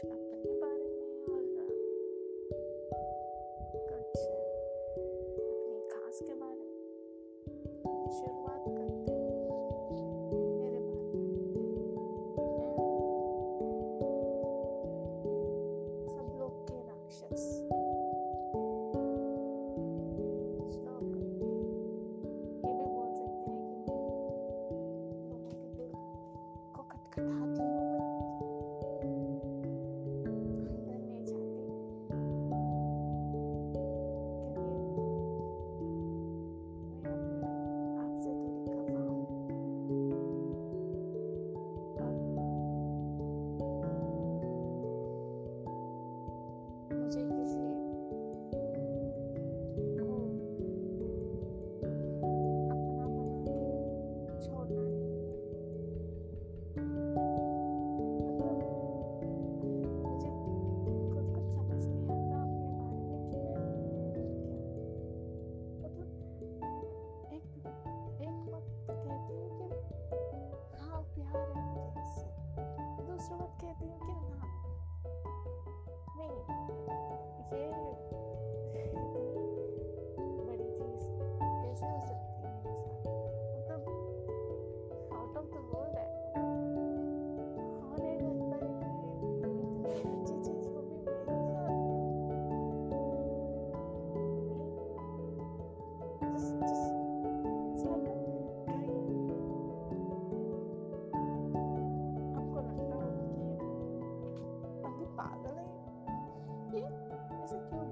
পৌঁছলাম अब casa que eu